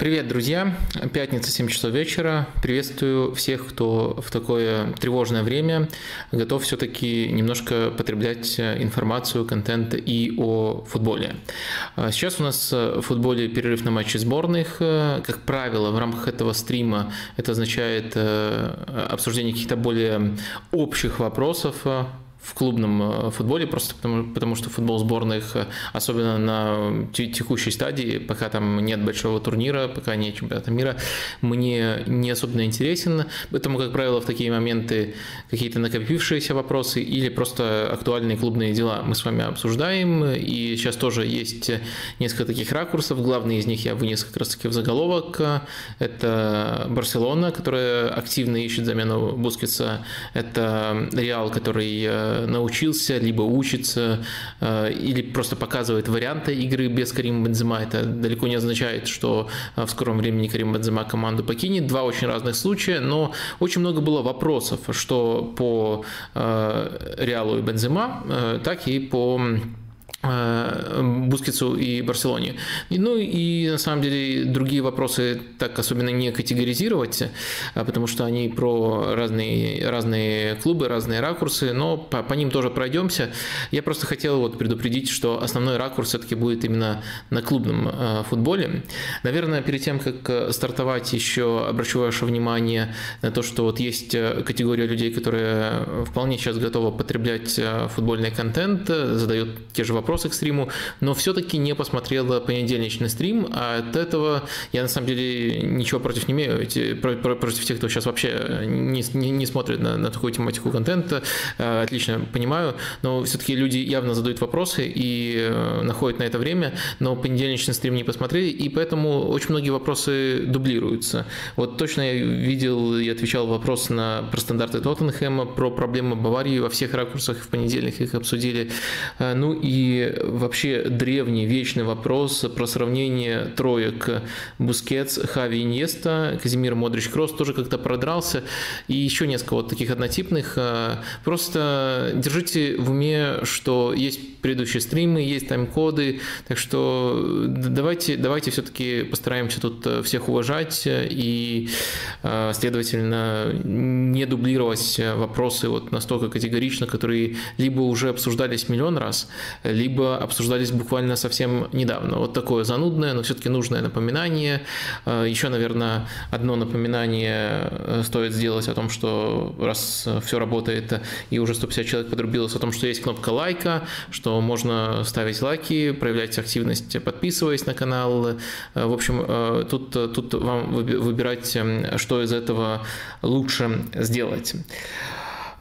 Привет, друзья! Пятница, 7 часов вечера. Приветствую всех, кто в такое тревожное время готов все-таки немножко потреблять информацию, контент и о футболе. А сейчас у нас в футболе перерыв на матчи сборных. Как правило, в рамках этого стрима это означает э, обсуждение каких-то более общих вопросов в клубном э, футболе, просто потому, потому что футбол сборных, э, особенно на текущей стадии, пока там нет большого турнира, пока нет чемпионата мира, мне не особенно интересен. Поэтому, как правило, в такие моменты какие-то накопившиеся вопросы или просто актуальные клубные дела мы с вами обсуждаем. И сейчас тоже есть несколько таких ракурсов. Главный из них я вынес как раз-таки в заголовок. Это Барселона, которая активно ищет замену Бускетса. Это Реал, который э, научился, либо учится, э, или просто показывает варианты игры без Карима Бензема. Это далеко не означает, что э, в скором времени Карим Бензема команду покинет. Два очень разных случая, но очень много было вопросов, что по э, Реалу и Бензема, так и по Э, Бускетсу и Барселоне. Ну и на самом деле другие вопросы так особенно не категоризировать, а потому что они про разные, разные клубы, разные ракурсы, но по, по ним тоже пройдемся. Я просто хотел вот предупредить, что основной ракурс все-таки будет именно на клубном э, футболе. Наверное, перед тем, как стартовать, еще обращу ваше внимание на то, что вот есть э, категория людей, которые вполне сейчас готовы потреблять футбольный контент, задают те же вопросы, вопросы к стриму, но все-таки не посмотрела понедельничный стрим, а от этого я на самом деле ничего против не имею, про, против тех, кто сейчас вообще не, не, не смотрит на, на такую тематику контента, э, отлично понимаю, но все-таки люди явно задают вопросы и э, находят на это время, но понедельничный стрим не посмотрели, и поэтому очень многие вопросы дублируются. Вот точно я видел и отвечал вопрос на про стандарты Тоттенхэма, про проблемы Баварии во всех ракурсах в понедельник их обсудили. Э, ну и вообще древний, вечный вопрос про сравнение троек Бускетс, Хави, Иньеста, Казимир Модрич. Кросс тоже как-то продрался, и еще несколько вот таких однотипных. Просто держите в уме, что есть предыдущие стримы, есть тайм-коды, так что давайте, давайте все-таки постараемся тут всех уважать и, следовательно, не дублировать вопросы вот настолько категорично, которые либо уже обсуждались миллион раз, либо либо обсуждались буквально совсем недавно. Вот такое занудное, но все-таки нужное напоминание. Э, Еще, наверное, одно напоминание э, стоит сделать о том, что раз все работает и уже 150 человек подрубилось, о том, что есть кнопка лайка, что можно ставить лайки, проявлять активность, подписываясь на канал. Э, в общем, тут, тут вам выбирать, что из этого лучше сделать.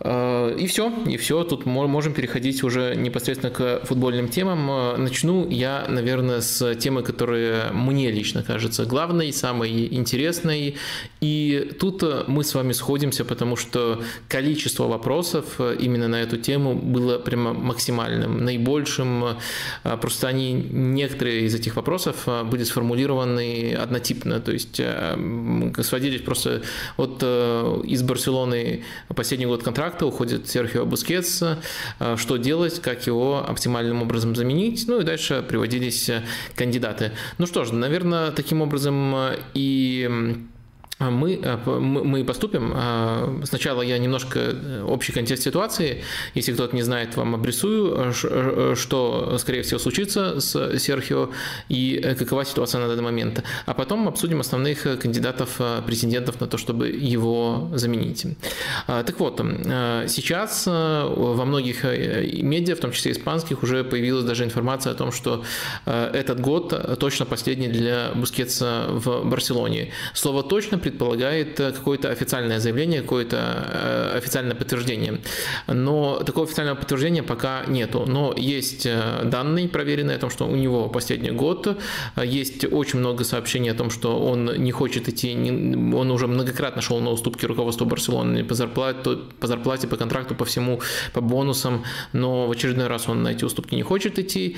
Э, и все, и все. Тут можем переходить уже непосредственно к футбольным темам. Э, начну я, наверное, с темы, которая мне лично кажется главной, самой интересной. И тут э, мы с вами сходимся, потому что количество вопросов именно на эту тему было прямо максимальным, наибольшим. Просто они, некоторые из этих вопросов были сформулированы однотипно, то есть сводились просто вот из Барселоны последний год контракта контракта, уходит Серхио Бускетс, э, что делать, как его оптимальным образом заменить, ну и дальше приводились э, кандидаты. Ну что ж, наверное, таким образом э, и мы, э, мы поступим. А, сначала я немножко э, общий контекст ситуации. Если кто-то не знает, вам обрисую, э, что, скорее всего, случится с Серхио и какова ситуация на данный момент. А потом обсудим основных кандидатов, претендентов на то, чтобы его заменить. А, так вот, сейчас во многих медиа, в том числе испанских, уже появилась даже информация о том, что этот год точно последний для Бускетса в Барселоне. Слово «точно» предполагает э, какое-то официальное заявление, какое-то э, официальное подтверждение. Но такого официального подтверждения пока нету. Но есть э, данные проверенные о том, что у него последний год. Есть очень много сообщений о том, что он не хочет идти, он уже многократно шел на уступки руководству Барселоны по зарплате, по зарплате, по контракту, по всему, по бонусам, но в очередной раз он на эти уступки не хочет идти.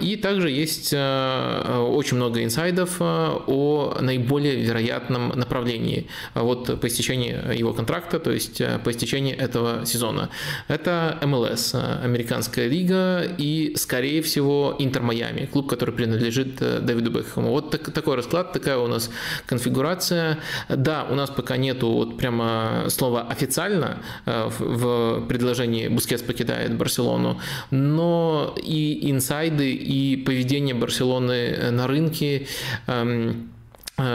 И также есть очень много инсайдов о наиболее вероятном направлении направлении вот по истечении его контракта, то есть по истечении этого сезона. Это МЛС, Американская лига и, скорее всего, Интер Майами, клуб, который принадлежит Дэвиду Бекхэму. Вот так, такой расклад, такая у нас конфигурация. Да, у нас пока нету вот прямо слова официально в предложении Бускетс покидает Барселону, но и инсайды, и поведение Барселоны на рынке эм, Э,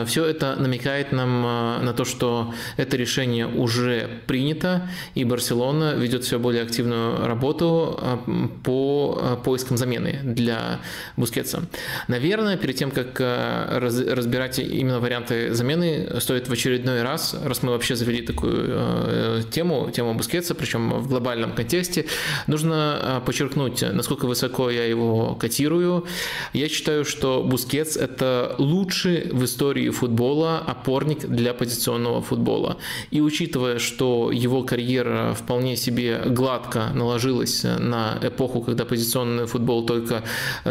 Все это намекает нам э, на то, что это решение уже принято, и Барселона ведет все более активную работу э, по поискам замены для Бускетса. Наверное, перед тем, как разбирать именно варианты замены, стоит в очередной раз, раз мы вообще завели такую тему, тему Бускетса, причем в глобальном контексте, нужно подчеркнуть, насколько высоко я его котирую. Я считаю, что Бускетс – это лучший в истории истории футбола опорник для позиционного футбола. И учитывая, что его карьера вполне себе гладко наложилась на эпоху, когда позиционный футбол только,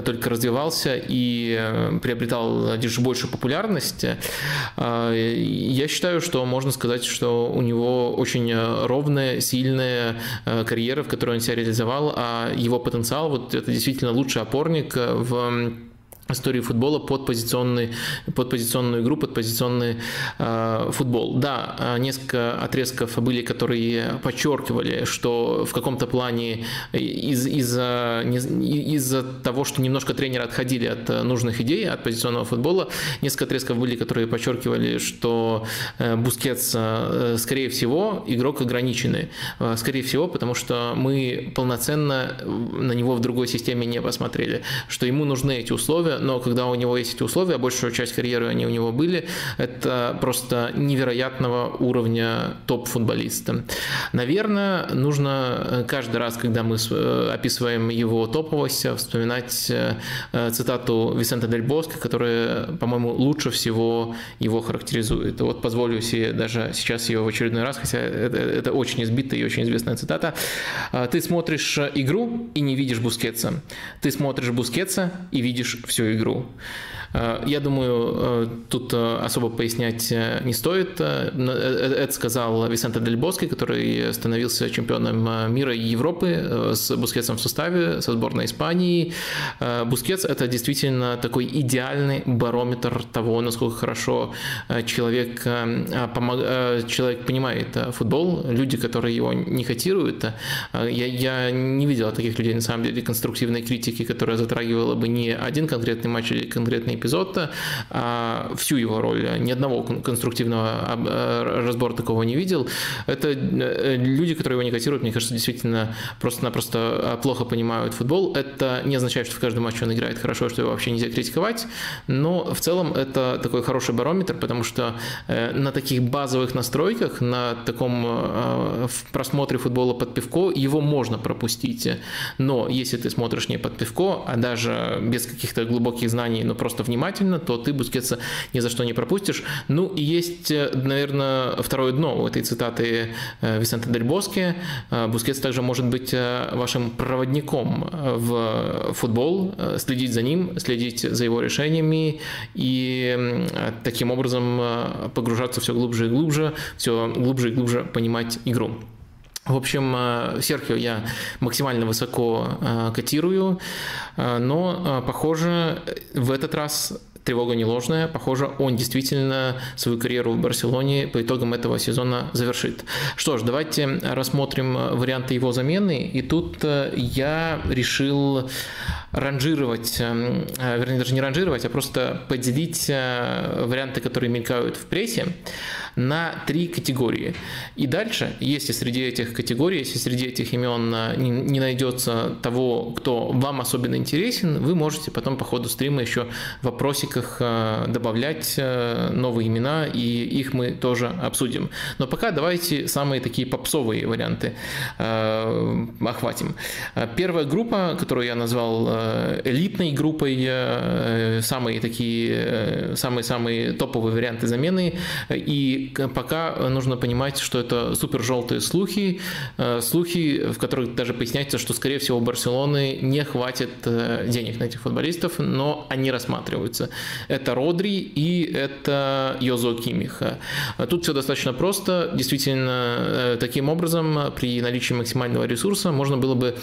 только развивался и э, приобретал лишь большую популярность, э, я считаю, что можно сказать, что у него очень ровная, сильная э, карьера, в которой он себя реализовал, а его потенциал, вот это действительно лучший опорник в истории футбола под, позиционный, под позиционную игру, под позиционный э, футбол. Да, а, несколько отрезков были, которые подчеркивали, что в каком-то плане из, из-за, из-за того, что немножко тренеры отходили от нужных идей, от позиционного футбола, несколько отрезков были, которые подчеркивали, что э, Бускетс, э, скорее всего, игрок ограниченный. Э, скорее всего, потому что мы полноценно на него в другой системе не посмотрели, что ему нужны эти условия, но когда у него есть эти условия, большую часть карьеры они у него были, это просто невероятного уровня топ-футболиста. Наверное, нужно э, каждый раз, когда мы э, описываем его топовость, вспоминать э, цитату Висента Дель Боске, которая, по-моему, лучше всего его характеризует. Вот позволю себе даже сейчас ее в очередной раз, хотя это, это очень избитая и очень известная цитата. Ты смотришь игру и не видишь Бускетса. Ты смотришь Бускетса и видишь всю игру. Э, я думаю, э, тут э, особо пояснять не стоит. Это сказал Висенте Дель Боске, который становился чемпионом мира и Европы с Бускетсом в составе, со сборной Испании. Бускетс – это действительно такой идеальный барометр того, насколько хорошо человек, человек понимает футбол. Люди, которые его не котируют, я, я не видел таких людей, на самом деле, конструктивной критики, которая затрагивала бы не один конкретный матч или конкретный эпизод, а всю его роль. Ни одного конструктивного э, разбора такого не видел. Это э, люди, которые его не котируют, мне кажется, действительно просто-напросто э, плохо понимают футбол. Это не означает, что в каждом матче он играет хорошо, что его вообще нельзя критиковать, но в целом это такой хороший барометр, потому что на таких базовых настройках, на таком просмотре футбола под пивко его можно пропустить. Но если ты смотришь не под пивко, а даже без каких-то глубоких знаний, но просто внимательно, то ты Бускетса ни за что не пропустишь. Ну и есть, э, наверное, второе дно у этой цитаты э, Висента Дель Боске. Э, Бускетс также может быть вашим проводником в футбол, следить за ним, следить за его решениями и таким образом погружаться все глубже и глубже, все глубже и глубже понимать игру. В общем, Серхио я максимально высоко котирую, но, похоже, в этот раз тревога не ложная. Похоже, он действительно свою карьеру в Барселоне по итогам этого сезона завершит. Что ж, давайте рассмотрим варианты его замены. И тут э, я решил ранжировать, э, вернее, даже не ранжировать, а просто поделить э, варианты, которые мелькают в прессе на три категории. И дальше, если среди этих категорий, если среди этих имен э, не, не найдется того, кто вам особенно интересен, вы можете потом по ходу стрима еще в вопросиках э, добавлять э, новые имена, и их мы тоже обсудим. Но пока давайте самые такие попсовые варианты охватим. Первая группа, которую я назвал элитной группой, самые такие, самые-самые топовые варианты замены. И пока нужно понимать, что это супер желтые слухи, слухи, в которых даже поясняется, что, скорее всего, у Барселоны не хватит денег на этих футболистов, но они рассматриваются. Это Родри и это Йозо Кимиха. Тут все достаточно просто. Действительно, таким образом, при наличии максимального ресурса можно было бы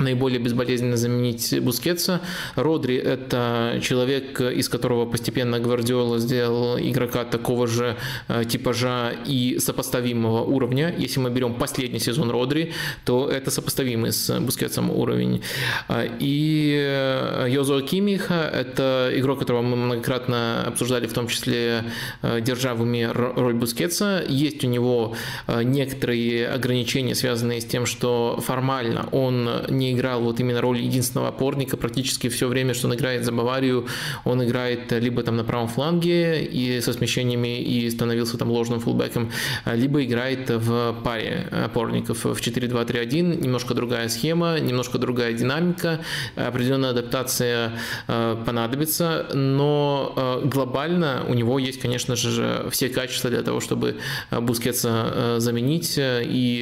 наиболее безболезненно заменить Бускетса. Родри – это человек, из которого постепенно Гвардиола сделал игрока такого же э, типажа и сопоставимого уровня. Если мы берем последний сезон Родри, то это сопоставимый с Бускетсом уровень. Э, и э, Йозо Кимиха – это игрок, которого мы многократно обсуждали, в том числе держа в уме роль Бускетса. Есть у него некоторые ограничения, связанные с тем, что формально он не играл вот именно роль единственного опорника практически все время, что он играет за Баварию, он играет либо там на правом фланге и со смещениями и становился там ложным фулбеком, либо играет в паре опорников в 4-2-3-1, немножко другая схема, немножко другая динамика, определенная адаптация э, понадобится, но э, глобально у него есть, конечно же, все качества для того, чтобы Бускетса э, заменить, и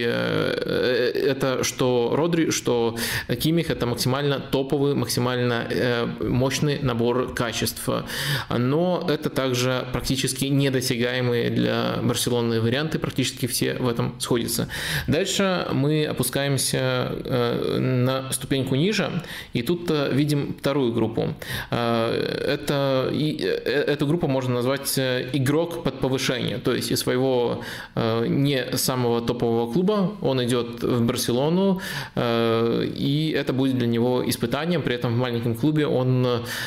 это что Родри, что Кимих – это максимально топовый, максимально э, мощный набор качеств. Но это также практически недосягаемые для Барселоны варианты, практически все в этом сходятся. Дальше мы опускаемся э, на ступеньку ниже, и тут э, видим вторую группу. Это, эту группу можно назвать игрок под повышение, то есть из своего не самого топового клуба он идет в Барселону, это будет для него испытанием. При этом в маленьком клубе он,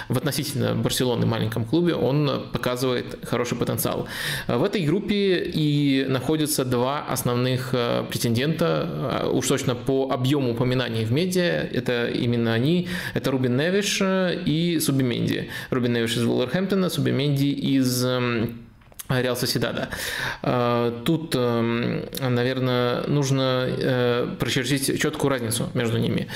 в относительно Барселоны маленьком клубе, он показывает хороший потенциал. В этой группе и находятся два основных э, претендента, э, уж точно по объему упоминаний в медиа, это именно они, это Рубин Невиш э, и Субименди. Рубин Невиш из Вулверхэмптона, Субименди из эм, Реал Соседада. Тут, эм, наверное, нужно э, прочертить четкую разницу между ними,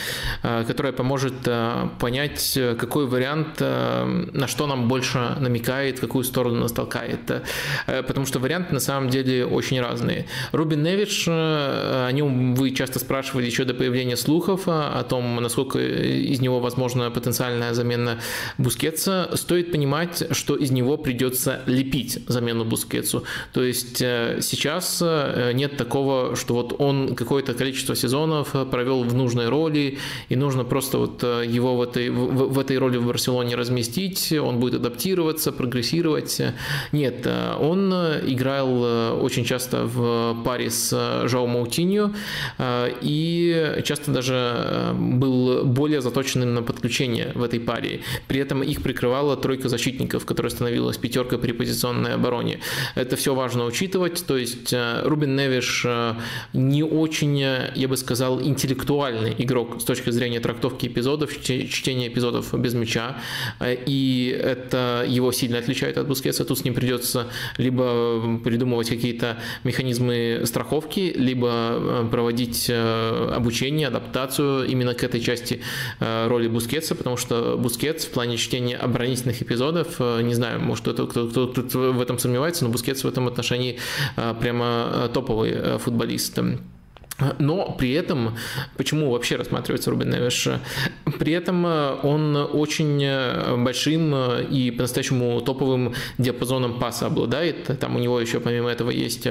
э, которая поможет э, понять, какой вариант, на что нам больше намекает, какую сторону нас толкает. Потому что варианты на самом деле очень разные. Рубин Невич, о нем вы часто спрашивали еще до появления слухов о том, насколько из него возможна потенциальная замена Бускетса. Стоит понимать, что из него придется лепить замену Бускетсу. То есть э, сейчас э, нет такого, что вот он какое-то количество сезонов провел в нужной роли, и нужно просто вот э, его в этой, в, в этой роли в Барселоне разместить, он будет адаптироваться, прогрессировать. Нет, он играл очень часто в паре с Жао Маутиньо, и часто даже был более заточенным на подключение в этой паре. При этом их прикрывала тройка защитников, которая становилась пятеркой при позиционной обороне. Это все важно учитывать. То есть э, Рубин Невиш э, не очень, э, я бы сказал, интеллектуальный игрок с точки зрения трактовки эпизодов, чтения эпизодов без мяча. И это его сильно отличает от Бускетса. Тут с ним придется либо придумывать какие-то механизмы страховки, либо проводить обучение, адаптацию именно к этой части роли Бускетса, потому что Бускетс в плане чтения оборонительных эпизодов, не знаю, может кто-то кто, в этом сомневается, но Бускетс в этом отношении а, прямо а, топовый а, футболист. Но при этом, почему вообще рассматривается Рубен Невеш? При этом э, он очень э, большим э, и по-настоящему топовым диапазоном паса обладает. Там у него еще помимо этого есть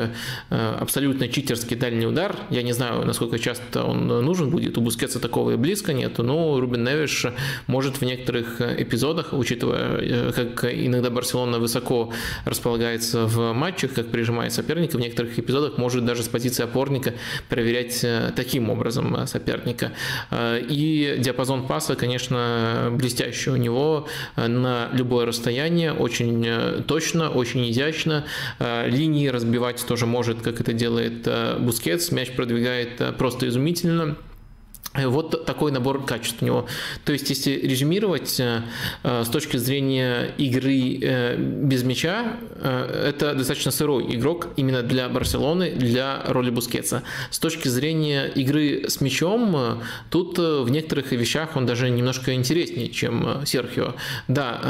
абсолютно читерский дальний удар. Я не знаю, насколько часто он нужен будет. У Бускетса такого и близко нет. Но Рубен Невеш может в некоторых эпизодах, учитывая, как иногда Барселона высоко располагается в матчах, как прижимает соперника, в некоторых эпизодах может даже с позиции опорника проверять проверять э, таким образом э, соперника. Э, и диапазон паса, конечно, блестящий у него на любое расстояние, очень точно, очень изящно. Линии разбивать тоже может, как это делает Бускетс. Мяч продвигает просто изумительно. Вот такой набор качеств у него. То есть, если резюмировать э, э, с точки зрения игры э, без мяча, это достаточно сырой игрок именно для Барселоны, для роли Бускетса. С точки зрения игры с мячом, тут в некоторых вещах он даже немножко интереснее, чем Серхио. Да,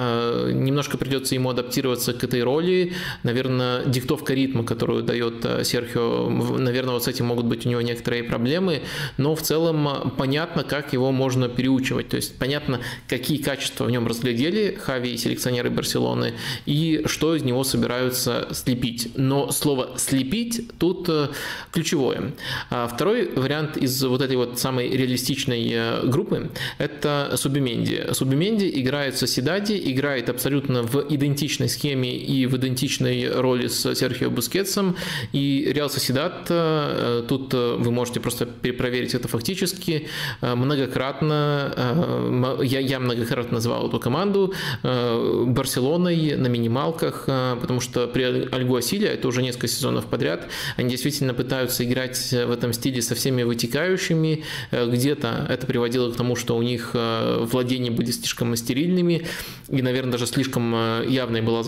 немножко придется ему адаптироваться к этой роли. Наверное, диктовка ритма, которую дает Серхио, наверное, вот с этим могут быть у него некоторые проблемы, но в целом понятно, как его можно переучивать. То есть понятно, какие качества в нем разглядели Хави и селекционеры Барселоны, и что из него собираются слепить. Но слово «слепить» тут э, ключевое. А второй вариант из вот этой вот самой реалистичной э, группы – это Субименди. Субименди играет в Соседаде, играет абсолютно в идентичной схеме и в идентичной роли с Серхио Бускетсом. И Реал Соседат, э, тут вы можете просто перепроверить это фактически, Э, многократно, э, я, я многократно называл эту команду э, Барселоной на минималках, потому что при Альгуасиле, это уже несколько сезонов подряд, они действительно пытаются играть в этом стиле со всеми вытекающими. Где-то это приводило к тому, что у них владения были слишком стерильными, и, наверное, даже слишком явной была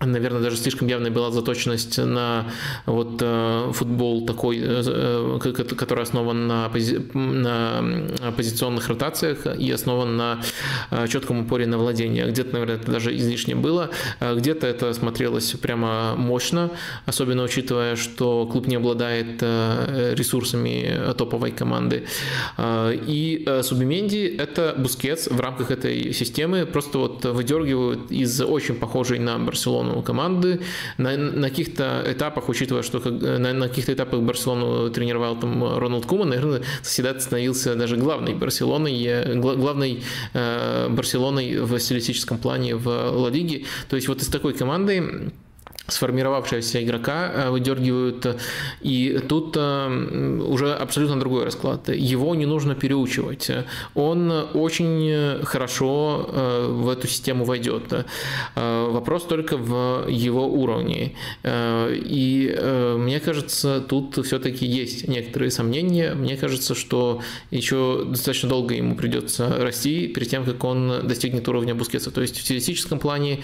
наверное, даже слишком явная была заточенность на вот э, футбол такой, э, который основан на, пози на позиционных ротациях и основан на э, четком упоре на владение. Где-то, наверное, это даже излишне было, где-то это смотрелось прямо мощно, особенно учитывая, что клуб не обладает ресурсами топовой команды. И Субименди – это Бускетс в рамках этой системы, просто вот выдергивают из очень похожей на Барселону Барселону команды. На, на каких-то этапах, учитывая, что на, на каких-то этапах Барселону тренировал там Рональд Куман, наверное, всегда становился даже главной Барселоной, э, главной э, Барселоной в стилистическом плане в Ла Лиге. То есть вот из такой команды сформировавшегося игрока э, выдергивают. И тут э, уже абсолютно другой расклад. Его не нужно переучивать. Он очень хорошо э, в эту систему войдет. Вопрос только в его уровне. И мне кажется, тут все-таки есть некоторые сомнения. Мне кажется, что еще достаточно долго ему придется расти перед тем, как он достигнет уровня Бускетса. То есть в стилистическом плане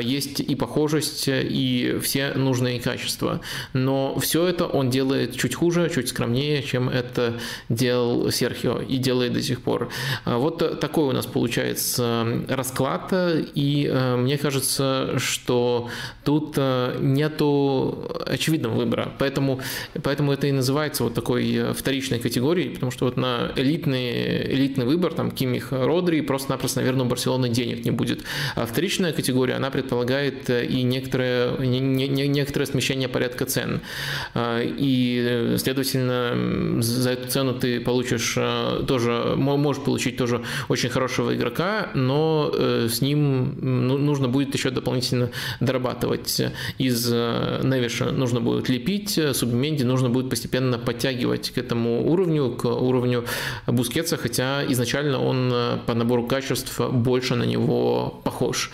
есть и похожесть, и все нужные качества. Но все это он делает чуть хуже, чуть скромнее, чем это делал Серхио и делает до сих пор. А вот такой у нас получается расклад, и э, мне кажется, что тут э, нету очевидного выбора. Поэтому, поэтому это и называется вот такой э, вторичной категорией, потому что вот на элитный, элитный выбор, там Кимих, Родри, просто-напросто, наверное, у Барселоны денег не будет. А вторичная категория, она предполагает и некоторое не, не, некоторое смещение порядка цен. А, и, следовательно, за эту цену ты получишь а, тоже, можешь получить тоже очень хорошего игрока, но э, с ним ну, нужно будет еще дополнительно дорабатывать. Из э, Невиша нужно будет лепить, Субменди нужно будет постепенно подтягивать к этому уровню, к уровню Бускетса, хотя изначально он э, по набору качеств больше на него похож.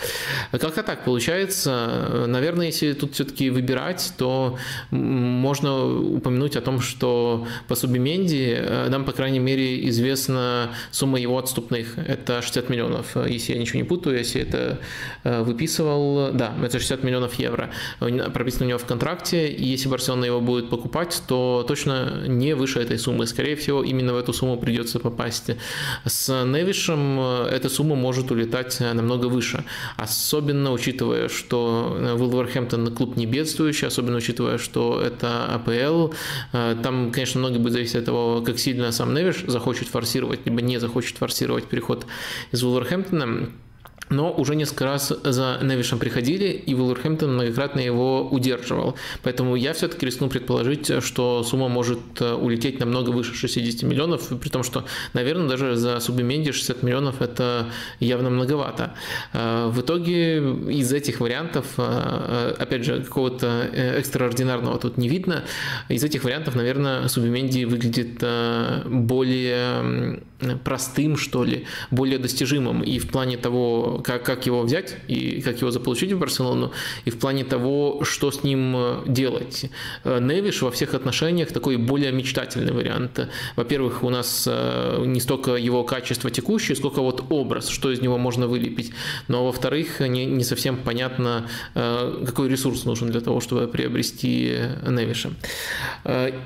Как-то так получается. Наверное, если тут все-таки выбирать, то можно упомянуть о том, что по Субименди э, нам, по крайней мере, известна сумма его отступных. Это 60 миллионов, если я ничего не путаю, если это э, выписывал. Да, это 60 миллионов евро. Прописано у него в контракте, и если Барселона его будет покупать, то точно не выше этой суммы. Скорее всего, именно в эту сумму придется попасть. С Невишем э, эта сумма может улетать намного выше. Особенно учитывая, что Вулверхэмптон клуб не бедствующий, особенно учитывая, что это АПЛ. Э, там, конечно, много будет зависеть от того, как сильно сам Невиш захочет форсировать, либо не захочет форсировать переход из Вулверхэмптона но уже несколько раз за Невишем приходили, и Вулверхэмптон многократно его удерживал. Поэтому я все-таки рискну предположить, что сумма может э, улететь намного выше 60 миллионов, при том, что, наверное, даже за Субименди 60 миллионов это явно многовато. Э, в итоге из этих вариантов, э, опять же, какого-то экстраординарного тут не видно, из этих вариантов, наверное, Субименди выглядит более простым, что ли, более достижимым и в плане того, как, как его взять и как его заполучить в Барселону, и в плане того, что с ним делать. Невиш во всех отношениях такой более мечтательный вариант. Во-первых, у нас не столько его качество текущее, сколько вот образ, что из него можно вылепить. Но, во-вторых, не, не совсем понятно, какой ресурс нужен для того, чтобы приобрести Невеша.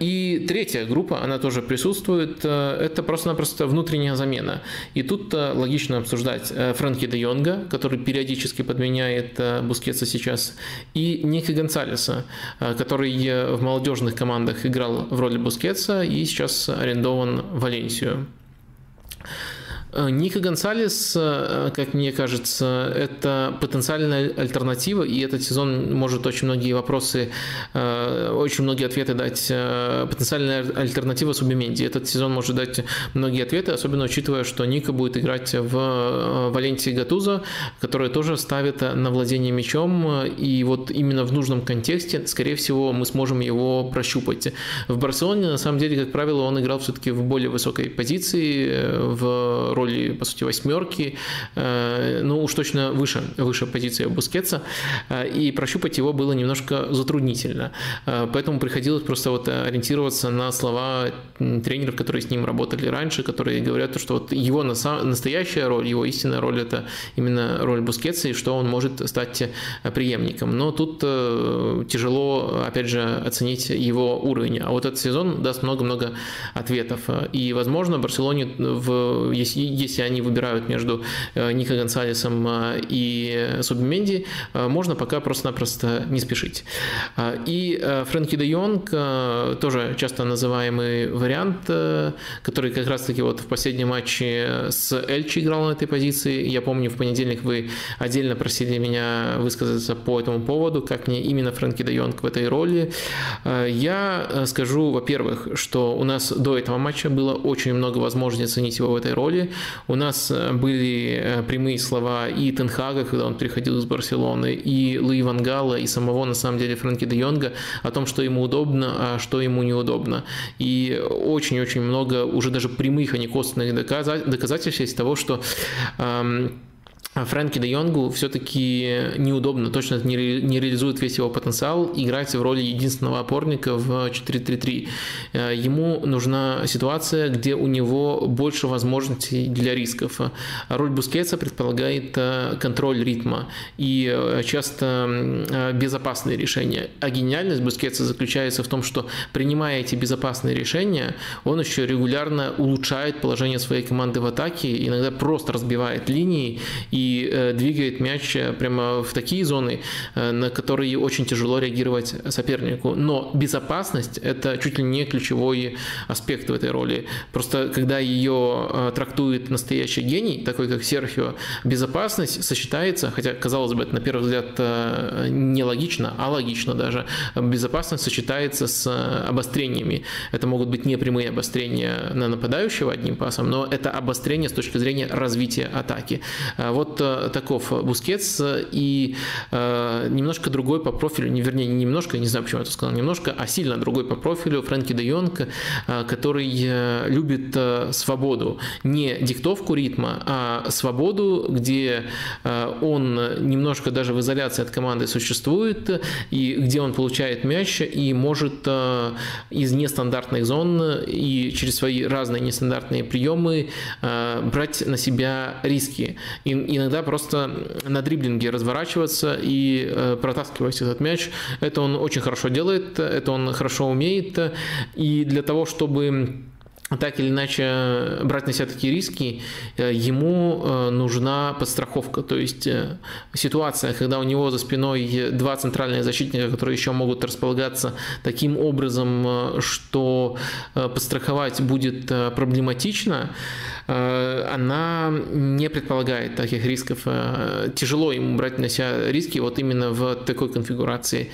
И третья группа, она тоже присутствует, это просто-напросто внутренняя замена. И тут э, логично обсуждать э, Фрэнки де Йонга, который периодически подменяет э, Бускетса сейчас, и Ника Гонсалеса, который в молодежных командах играл в роли Бускетса и сейчас арендован в Валенсию. Э, Ника Гонсалес, э, как мне кажется, это потенциальная альтернатива, и этот сезон может очень многие вопросы, э, очень многие ответы дать. Потенциальная альтернатива Субименди. Этот сезон может дать многие ответы, особенно учитывая, что Ника будет играть в Валенсии Гатузо, которая тоже ставит на владение мячом, и вот именно в нужном контексте, скорее всего, мы сможем его прощупать. В Барселоне, на самом деле, как правило, он играл все-таки в более высокой позиции, в роли, по сути, восьмерки, э, ну уж точно выше, выше позиции Бускетса, э, и прощупать его было немножко затруднительно. Э, поэтому приходилось просто вот ориентироваться на слова тренеров, которые с ним работали раньше, которые говорят, что вот его настоящая роль, его истинная роль это именно роль Бускетса, и что он может стать преемником. Но тут тяжело, опять же, оценить его уровень. А вот этот сезон даст много-много ответов. И, возможно, Барселоне, в, если, если они выбирают между э, Нико Гонсалесом э, и Субменди, э, можно пока просто-напросто не спешить. И Фрэнки де Йонг, тоже часто называемый вариант, который как раз-таки вот в последнем матче с Эльчи играл на этой позиции. Я помню, в понедельник вы отдельно просили меня высказаться по этому поводу, как мне именно Фрэнки де Йонг в этой роли. Я скажу, во-первых, что у нас до этого матча было очень много возможностей оценить его в этой роли. У нас э, были э, прямые слова и Тенхага, когда он приходил из Барселоны, и Луи Вангала, и самого, на самом деле, Фрэнки де Йонга о том, что ему удобно, а что ему неудобно. И очень-очень много уже даже прямых, а не косвенных доказательств есть того, что эм, Фрэнки де Йонгу все-таки неудобно, точно не реализует весь его потенциал играть в роли единственного опорника в 4-3-3. Э, ему нужна ситуация, где у него больше возможностей для рисков. Роль Бускетса предполагает э, контроль ритма и э, часто безопасные решения. А гениальность Бускетса заключается в том, что принимая эти безопасные решения, он еще регулярно улучшает положение своей команды в атаке, иногда просто разбивает линии и Э, двигает мяч э, прямо в такие зоны, э, на которые очень тяжело реагировать сопернику. Но безопасность – это чуть ли не ключевой аспект в этой роли. Просто когда ее трактует настоящий гений, такой как Серхио, безопасность сочетается, хотя, казалось бы, это на первый взгляд нелогично, а логично даже, безопасность сочетается с обострениями. Это могут быть не прямые обострения на нападающего одним пасом, но это обострение с точки зрения развития атаки. Вот вот таков Бускетс и э, немножко другой по профилю, не вернее, не немножко, не знаю, почему я это сказал, немножко, а сильно другой по профилю Фрэнки де Йонг, э, который э, любит свободу, не диктовку ритма, а свободу, где он немножко даже в изоляции от команды существует, и где он получает мяч и может из нестандартных зон и через свои разные нестандартные приемы брать на себя риски. И иногда просто на дриблинге разворачиваться и э, протаскивать этот мяч. Это он очень хорошо делает, это он хорошо умеет. И для того, чтобы так или иначе брать на себя такие риски, э, ему э, нужна подстраховка. То есть ситуация, когда у него за спиной два центральных защитника, которые еще могут располагаться таким образом, что подстраховать будет проблематично, она не предполагает таких рисков. Тяжело ему брать на себя риски вот именно в такой конфигурации.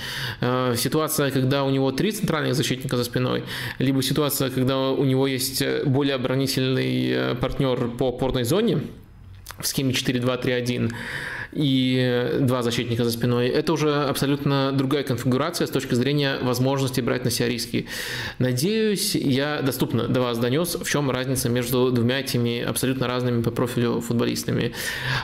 Ситуация, когда у него три центральных защитника за спиной, либо ситуация, когда у него есть э, более оборонительный э, партнер по опорной зоне в схеме 4-2-3-1. И два защитника за спиной, это уже абсолютно другая конфигурация с точки зрения возможности брать на себя риски. Надеюсь, я доступно до вас донес, в чем разница между двумя этими абсолютно разными по профилю футболистами.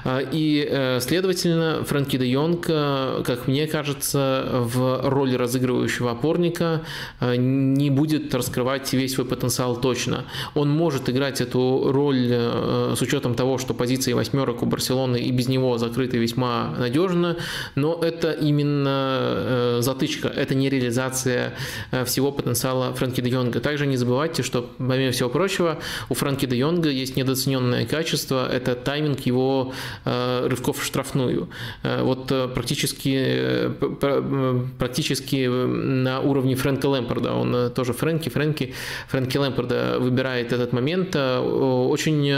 А, и, э, следовательно, Фрэнки де Йонг, э, как мне кажется, в роли разыгрывающего опорника э, не будет раскрывать весь свой потенциал точно. Он может играть эту роль с учетом того, что позиции восьмерок у Барселоны и без него закрыты весьма надежно, но это именно затычка, это не реализация всего потенциала Фрэнки де Йонга. Также не забывайте, что, помимо всего прочего, у Фрэнки де Йонга есть недооцененное качество, это тайминг его э, рывков в штрафную. Э, вот э, практически, практически на уровне Фрэнка Лэмпорда, он тоже Фрэнки, Фрэнки, Фрэнки Лэмпорда выбирает этот момент. Очень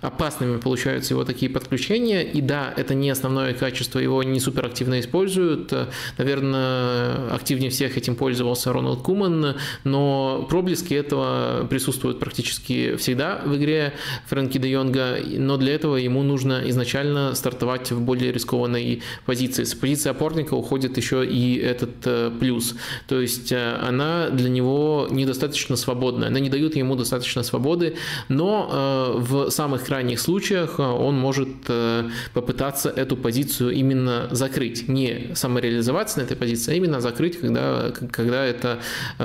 опасными получаются его такие подключения, и да, это не основное качество, его не суперактивно используют. Наверное, активнее всех этим пользовался Рональд Куман, но проблески этого присутствуют практически всегда в игре Фрэнки де Йонга, но для этого ему нужно изначально стартовать в более рискованной позиции. С позиции опорника уходит еще и этот э, плюс. То есть э, она для него недостаточно свободная. Она не дает ему достаточно свободы, но э, в самых крайних случаях он может попытаться эту позицию именно закрыть. Не самореализоваться на этой позиции, а именно закрыть, когда, когда это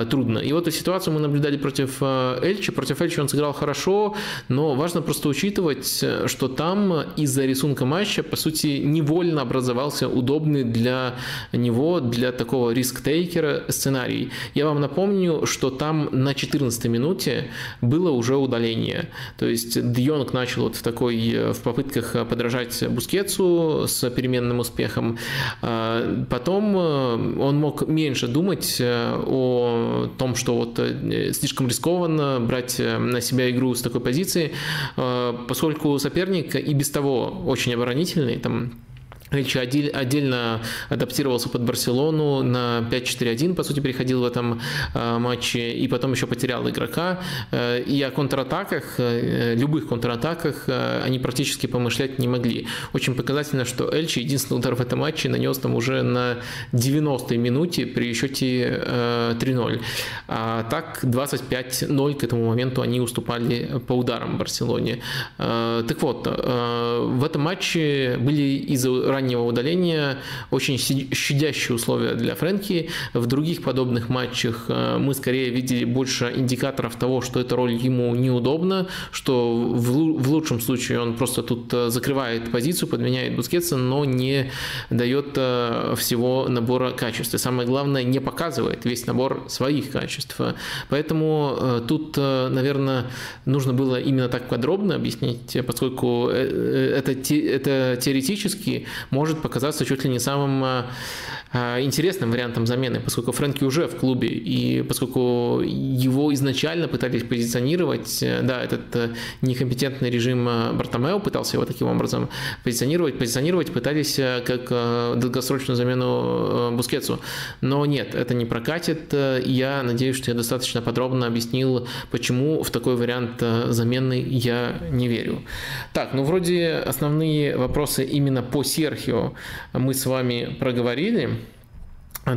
трудно. И вот эту ситуацию мы наблюдали против Эльчи. Против Эльчи он сыграл хорошо, но важно просто учитывать, что там из-за рисунка матча, по сути, невольно образовался удобный для него, для такого риск-тейкера сценарий. Я вам напомню, что там на 14 минуте было уже удаление. То есть Дьонг начал вот в такой, в попытках подражать Бускетсу с переменным успехом. А потом он мог меньше думать о том, что вот слишком рискованно брать на себя игру с такой позиции, поскольку соперник и без того очень оборонительный, там Речь отдельно адаптировался под Барселону на 5-4-1, по сути, переходил в этом э, матче, и потом еще потерял игрока. Э, и о контратаках, э, любых контратаках они практически помышлять не могли. Очень показательно, что Эльчи единственный удар в этом матче нанес там уже на 90-й минуте при счете 3-0. А так 25-0 к этому моменту они уступали по ударам Барселоне. Так вот, в этом матче были из-за раннего удаления, очень щадящие условия для Фрэнки. В других подобных матчах э, мы скорее видели больше индикаторов того, что эта роль ему неудобна, что в лучшем случае он просто тут э, закрывает позицию, подменяет Бускетса, но не дает э, всего набора качеств. И самое главное, не показывает весь набор своих качеств. Поэтому тут, наверное, нужно было именно так подробно объяснить, поскольку это, это теоретически может показаться чуть ли не самым а, а, интересным вариантом замены, поскольку Фрэнки уже в клубе, и поскольку его изначально пытались позиционировать, э, да, этот э, некомпетентный режим э, Бартомео пытался его таким образом позиционировать, позиционировать пытались как долгосрочную замену Бускетсу, но нет, это не прокатит, я надеюсь, что я достаточно подробно объяснил, почему в такой вариант замены я не верю. Так, ну вроде основные вопросы именно по Серхио Серхио мы с вами проговорили.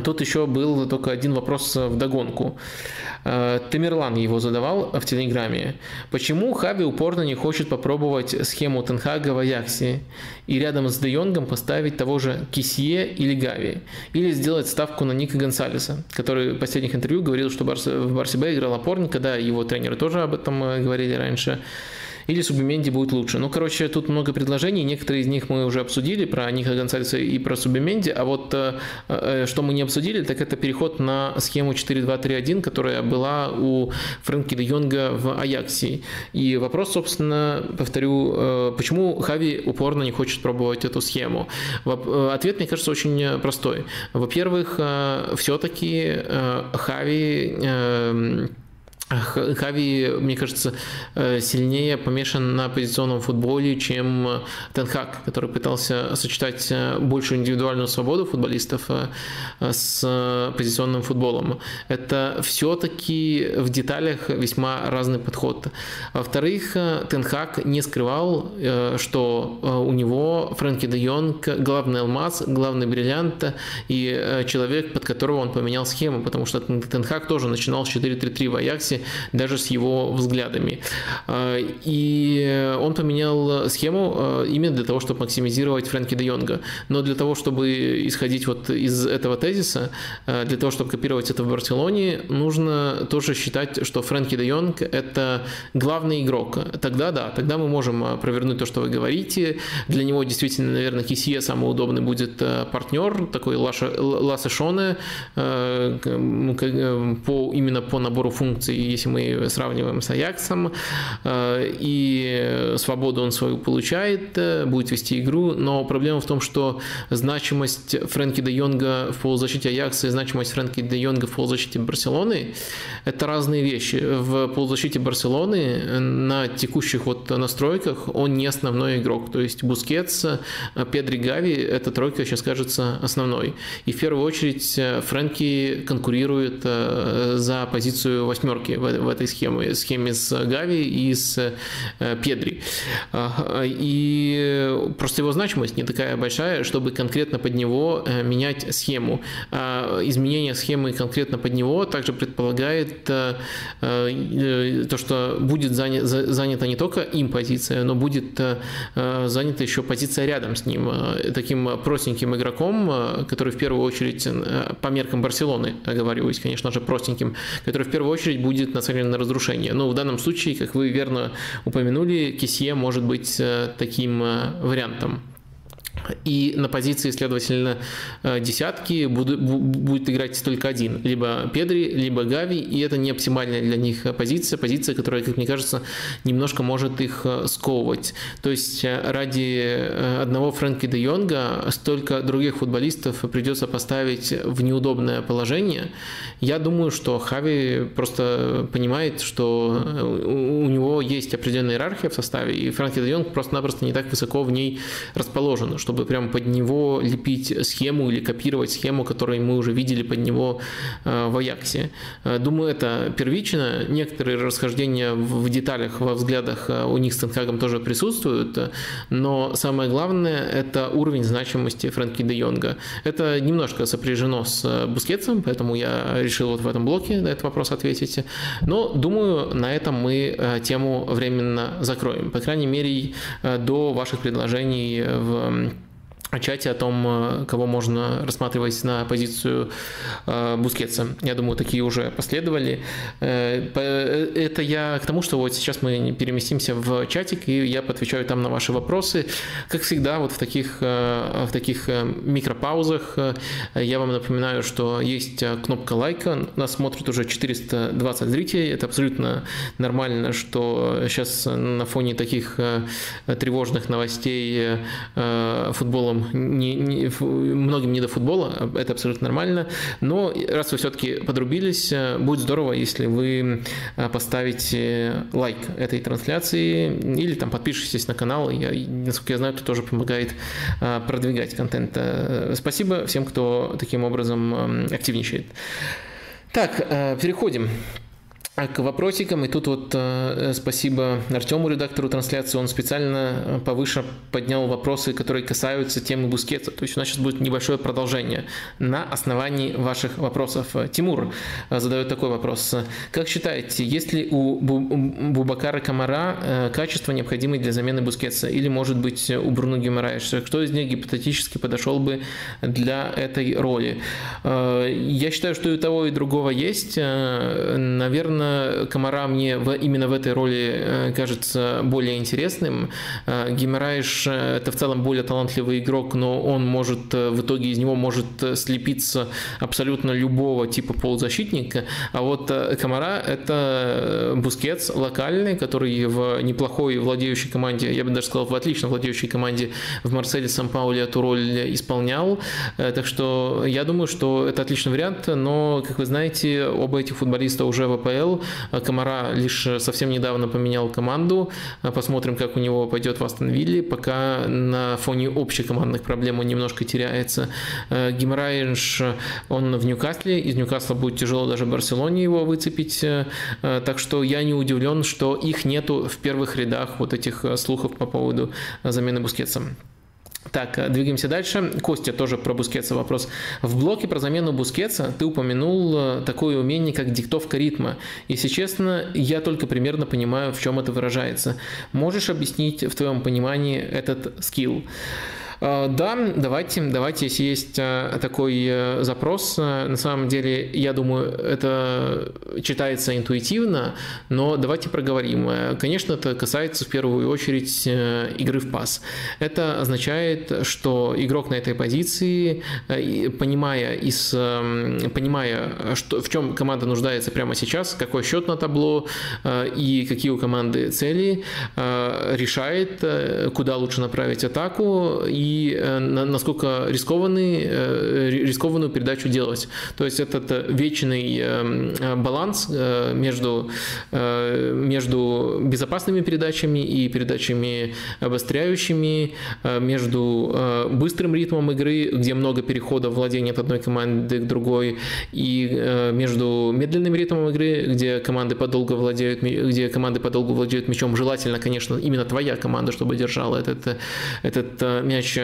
Тут еще был только один вопрос в догонку. Э, Тамерлан его задавал в Телеграме. Почему Хави упорно не хочет попробовать схему Тенхага в Аяксе и рядом с Де поставить того же Кисье или Гави? Или сделать ставку на Ника Гонсалеса, который в последних интервью говорил, что в Барсе играл опорника, да, его тренеры тоже об этом э, говорили раньше или Субименди будет лучше. Ну, короче, тут много предложений, некоторые из них мы уже обсудили, про Ника Гонсальса и про Субименди, а вот э, э, что мы не обсудили, так это переход на схему 4-2-3-1, которая была у Фрэнки де Йонга в Аяксе. И вопрос, собственно, повторю, э, почему Хави упорно не хочет пробовать эту схему? Ответ, мне кажется, очень простой. Во-первых, все-таки Хави Хави, мне кажется, э, сильнее помешан на позиционном футболе, чем Тенхак, который пытался сочетать э, большую индивидуальную свободу футболистов э, с позиционным футболом. Это все-таки в деталях весьма разный подход. Во-вторых, Тенхак не скрывал, что у него Фрэнки де Йонг главный алмаз, главный бриллиант и человек, под которого он поменял схему, потому что Тенхак тоже начинал с 4-3-3 в Аяксе, согласии даже с его взглядами. А, и он поменял схему а, именно для того, чтобы максимизировать Фрэнки де Йонга. Но для того, чтобы исходить вот из этого тезиса, а, для того, чтобы копировать это в Барселоне, нужно тоже считать, что Фрэнки де Йонг – это главный игрок. Тогда да, тогда мы можем провернуть то, что вы говорите. Для него действительно, наверное, Кисье самый удобный будет партнер, такой Лассе Шоне, по, именно по набору функций если мы сравниваем с Аяксом, э, и свободу он свою получает, э, будет вести игру, но проблема в том, что значимость Фрэнки де Йонга в полузащите Аякса и значимость Фрэнки де Йонга в полузащите Барселоны – это разные вещи. В полузащите Барселоны на текущих вот настройках он не основной игрок, то есть Бускетс, Педри Гави – эта тройка сейчас кажется основной. И в первую очередь Фрэнки конкурирует э, за позицию восьмерки в, в этой схеме, схеме с Гави и с э, Педри. И просто его значимость не такая большая, чтобы конкретно под него э, менять схему. А изменение схемы конкретно под него также предполагает э, то, что будет занята не только им позиция, но будет занята еще позиция рядом с ним, таким простеньким игроком, который в первую очередь по меркам Барселоны, оговариваюсь, конечно же, простеньким, который в первую очередь будет будет нацелен на разрушение. Но в данном случае, как вы верно упомянули, Кисье может быть э, таким э, вариантом. И на позиции, следовательно, э, десятки будет, будет играть только один. Либо Педри, либо Гави. И это не оптимальная для них позиция. Позиция, которая, как мне кажется, немножко может их э, сковывать. То есть э, ради одного Фрэнки де Йонга столько других футболистов придется поставить в неудобное положение. Я думаю, что Хави просто понимает, что у него есть определенная иерархия в составе, и Фрэнки де Йонг просто-напросто не так высоко в ней расположен, чтобы прям под него лепить схему или копировать схему, которую мы уже видели под него э, в Аяксе. Э, думаю, это первично. Некоторые расхождения в деталях, во взглядах э, у них с Тенхагом тоже присутствуют, но самое главное – это уровень значимости Фрэнки де Йонга. Это немножко сопряжено с Бускетсом, поэтому я решил вот в этом блоке на этот вопрос ответить. Но думаю, на этом мы тему временно закроем. По крайней мере, до ваших предложений в чате о том, э, кого можно рассматривать на позицию э, Бускетса. Я думаю, такие уже последовали. Э, это я к тому, что вот сейчас мы переместимся в чатик, и я отвечаю там на ваши вопросы. Как всегда, вот в таких, в таких микропаузах я вам напоминаю, что есть кнопка лайка. Нас смотрит уже 420 зрителей. Это абсолютно нормально, что сейчас на фоне таких тревожных новостей футболом не, не, многим не до футбола, это абсолютно нормально. Но раз вы все-таки подрубились, э, будет здорово, если вы э, поставите лайк этой трансляции или там подпишитесь на канал. Я, насколько я знаю, это тоже помогает э, продвигать контент. Спасибо всем, кто таким образом активничает. Так, переходим к вопросикам. И тут вот э, спасибо Артему, редактору трансляции. Он специально э, повыше поднял вопросы, которые касаются темы Бускетса. То есть у нас сейчас будет небольшое продолжение на основании ваших вопросов. Тимур э, задает такой вопрос. Как считаете, есть ли у Бубакара Камара э, качества, необходимые для замены Бускетса? Или, может быть, у Бруно Гимараеша? Кто из них гипотетически подошел бы для этой роли? Э, я считаю, что и того, и другого есть. Э, наверное, Камара мне в, именно в этой роли э, кажется более интересным. Э, Гимерайш э, это в целом более талантливый игрок, но он может в итоге из него может слепиться абсолютно любого типа полузащитника. А вот Камара это Бускетс локальный, который в неплохой владеющей команде, я бы даже сказал, в отлично владеющей команде в Марселе Сан-Пауле эту роль исполнял. Так что я думаю, что это отличный вариант, но, как вы знаете, оба этих футболиста уже в АПЛ, потерял. Комара лишь совсем недавно поменял команду. Посмотрим, как у него пойдет в Астон Вилле. Пока на фоне общекомандных проблем он немножко теряется. Гимраинш, он в Ньюкасле. Из Ньюкасла будет тяжело даже Барселоне его выцепить. Так что я не удивлен, что их нету в первых рядах вот этих слухов по поводу замены Бускетса. Так, э, двигаемся дальше. Костя, тоже про Бускетса вопрос. В блоке про замену Бускетса ты упомянул э, такое умение, как диктовка ритма. Если честно, я только примерно понимаю, в чем это выражается. Можешь объяснить в твоем понимании этот скилл? Э, да, давайте, давайте, если есть э, такой э, запрос, на самом деле, я думаю, это читается интуитивно, но давайте проговорим. Конечно, это касается в первую очередь игры в пас. Это означает, что игрок на этой позиции, понимая, из, понимая что, в чем команда нуждается прямо сейчас, какой счет на табло и какие у команды цели, решает, куда лучше направить атаку и Э, насколько рискованный, э, рискованную передачу делать. То есть этот э, вечный баланс между, между безопасными передачами и передачами обостряющими, между быстрым ритмом игры, где много переходов владения от одной команды к другой, и между медленным ритмом игры, где команды подолго владеют, где команды подолгу владеют мячом. Желательно, конечно, именно твоя команда, чтобы держала этот, этот мяч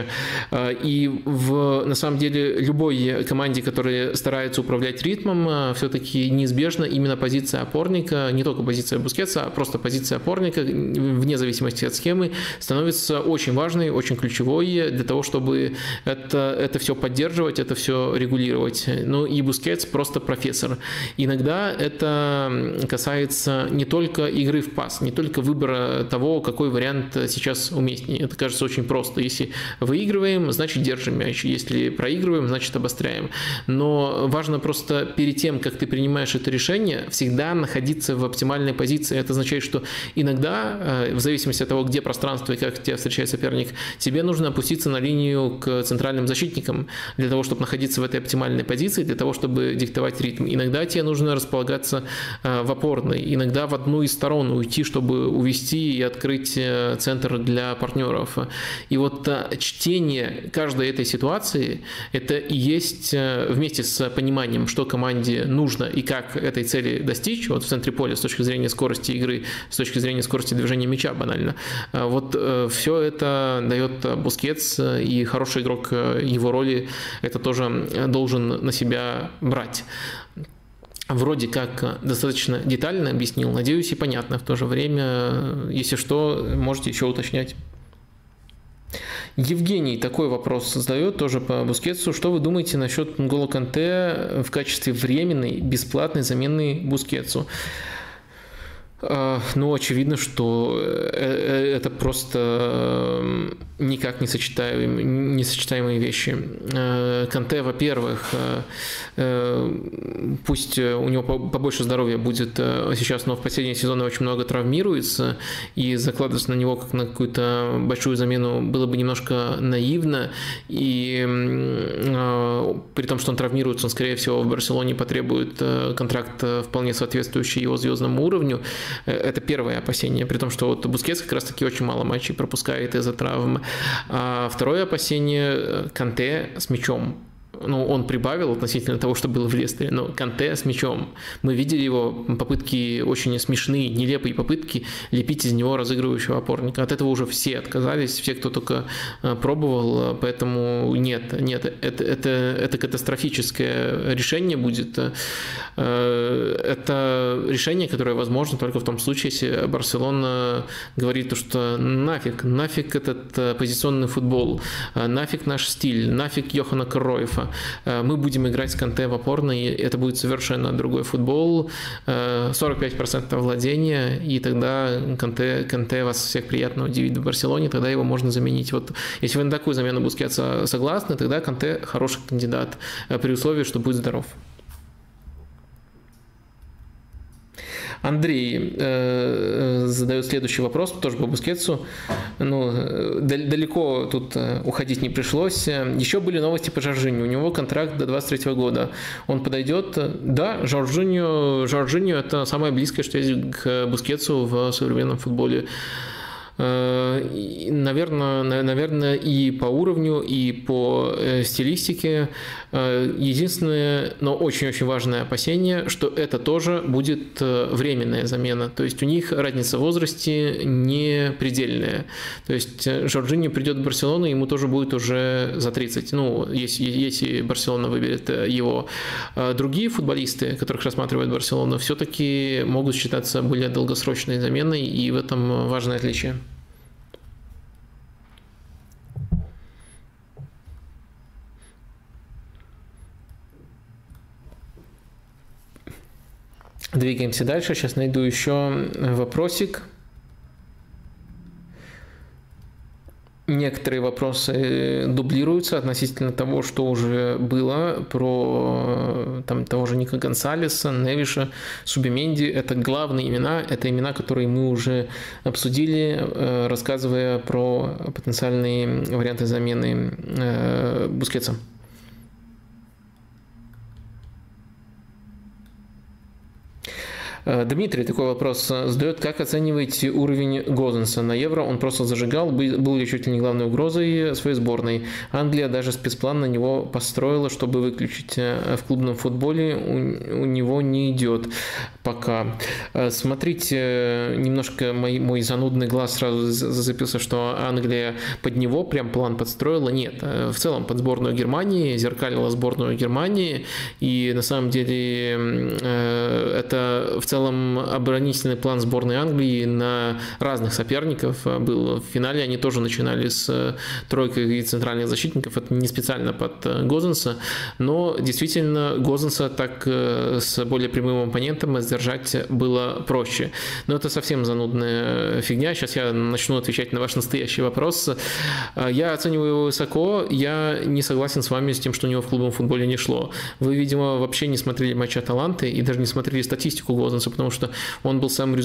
Э, и в, на самом деле любой команде, которая старается управлять ритмом, э, все-таки неизбежно именно позиция опорника, не только позиция Бускетса, а просто позиция опорника, вне зависимости от схемы, становится очень важной, очень ключевой для того, чтобы это, это все поддерживать, это все регулировать. Ну и Бускетс просто профессор. Иногда это касается не только игры в пас, не только выбора того, какой вариант сейчас уместнее. Это кажется очень просто. Если выигрываем, значит держим мяч. Если проигрываем, значит обостряем. Но важно просто перед тем, как ты принимаешь это решение, всегда находиться в оптимальной позиции. Это означает, что иногда, э, в зависимости от того, где пространство и как тебя встречает соперник, тебе нужно опуститься на линию к центральным защитникам для того, чтобы находиться в этой оптимальной позиции, для того, чтобы диктовать ритм. Иногда тебе нужно располагаться э, в опорной, иногда в одну из сторон уйти, чтобы увести и открыть э, центр для партнеров. И вот чтение каждой этой ситуации, это и есть э, вместе с пониманием, что команде нужно и как этой цели достичь, вот в центре поля с точки зрения скорости игры, с точки зрения скорости движения мяча банально. Э, вот э, все это дает Бускетс, и хороший игрок его роли это тоже должен на себя брать вроде как достаточно детально объяснил, надеюсь, и понятно в то же время. Если что, можете еще уточнять. Евгений такой вопрос задает тоже по Бускетсу. Что вы думаете насчет Нголо Канте в качестве временной бесплатной замены Бускетсу? А, ну, очевидно, что э, э, это просто никак не сочетаемые, несочетаемые вещи. Э, Канте, во-первых, пусть у него побольше здоровья будет сейчас, но в последние сезоны очень много травмируется, и закладываться на него как на какую-то большую замену было бы немножко наивно, и при том, что он травмируется, он, скорее всего, в Барселоне потребует контракт вполне соответствующий его звездному уровню, Э, это первое опасение, при том, что вот Бускетс как раз-таки очень мало матчей пропускает из-за травмы. А второе опасение э, – Канте с мячом ну, он прибавил относительно того, что было в Лестере, но Канте с мячом. Мы видели его попытки очень смешные, нелепые попытки лепить из него разыгрывающего опорника. От этого уже все отказались, все, кто только э, пробовал, поэтому нет, нет, это, это, это катастрофическое решение будет. Э, это решение, которое возможно только в том случае, если Барселона говорит, что нафиг, нафиг этот э, позиционный футбол, нафиг наш стиль, нафиг Йохана Кройфа, Э, мы будем играть с Канте в опорной, это будет совершенно другой футбол, 45% э, владения, и тогда Канте, Канте вас всех приятно удивит в Барселоне, тогда его можно заменить. Вот если вы на такую замену Бускетса согласны, тогда Канте хороший кандидат, э, при условии, что будет здоров. Андрей э, задает следующий вопрос, тоже по Бускетсу. Ну, далеко тут уходить не пришлось. Еще были новости по Жоржиню. У него контракт до 23 года. Он подойдет? Да, Жоржиню, Жоржиню это самое близкое, что есть к Бускетсу в современном футболе. Э, наверное, наверное, и по уровню, и по э, стилистике. Э, единственное, но очень-очень важное опасение, что это тоже будет временная замена. То есть у них разница в возрасте не предельная. То есть Жоржини придет в Барселону, ему тоже будет уже за 30. Ну, если, если Барселона выберет его. Другие футболисты, которых рассматривает Барселона, все-таки могут считаться более долгосрочной заменой, и в этом важное отличие. Двигаемся дальше. Сейчас найду еще вопросик. Некоторые вопросы дублируются относительно того, что уже было про там, того же Ника Гонсалеса, Невиша, Субименди. Это главные имена, это имена, которые мы уже обсудили, э, рассказывая про потенциальные варианты замены э, Бускетса. Дмитрий такой вопрос задает. Как оцениваете уровень Гозенса на Евро? Он просто зажигал, был ли чуть ли не главной угрозой своей сборной. Англия даже спецплан на него построила, чтобы выключить э, в клубном футболе. У, у него не идет пока. Э, смотрите, немножко мой, мой занудный глаз сразу зацепился, что Англия под него прям план подстроила. Нет, в целом под сборную Германии, зеркалила сборную Германии. И на самом деле это в целом оборонительный план сборной Англии на разных соперников был. В финале они тоже начинали с тройкой центральных защитников. Это не специально под Гозенса, но действительно Гозенса так э, с более прямым оппонентом сдержать было проще. Но это совсем занудная фигня. Сейчас я начну отвечать на ваш настоящий вопрос. Я оцениваю его высоко. Я не согласен с вами с тем, что у него в клубном футболе не шло. Вы, видимо, вообще не смотрели матча Таланты и даже не смотрели статистику Гозенса, потому что он был самым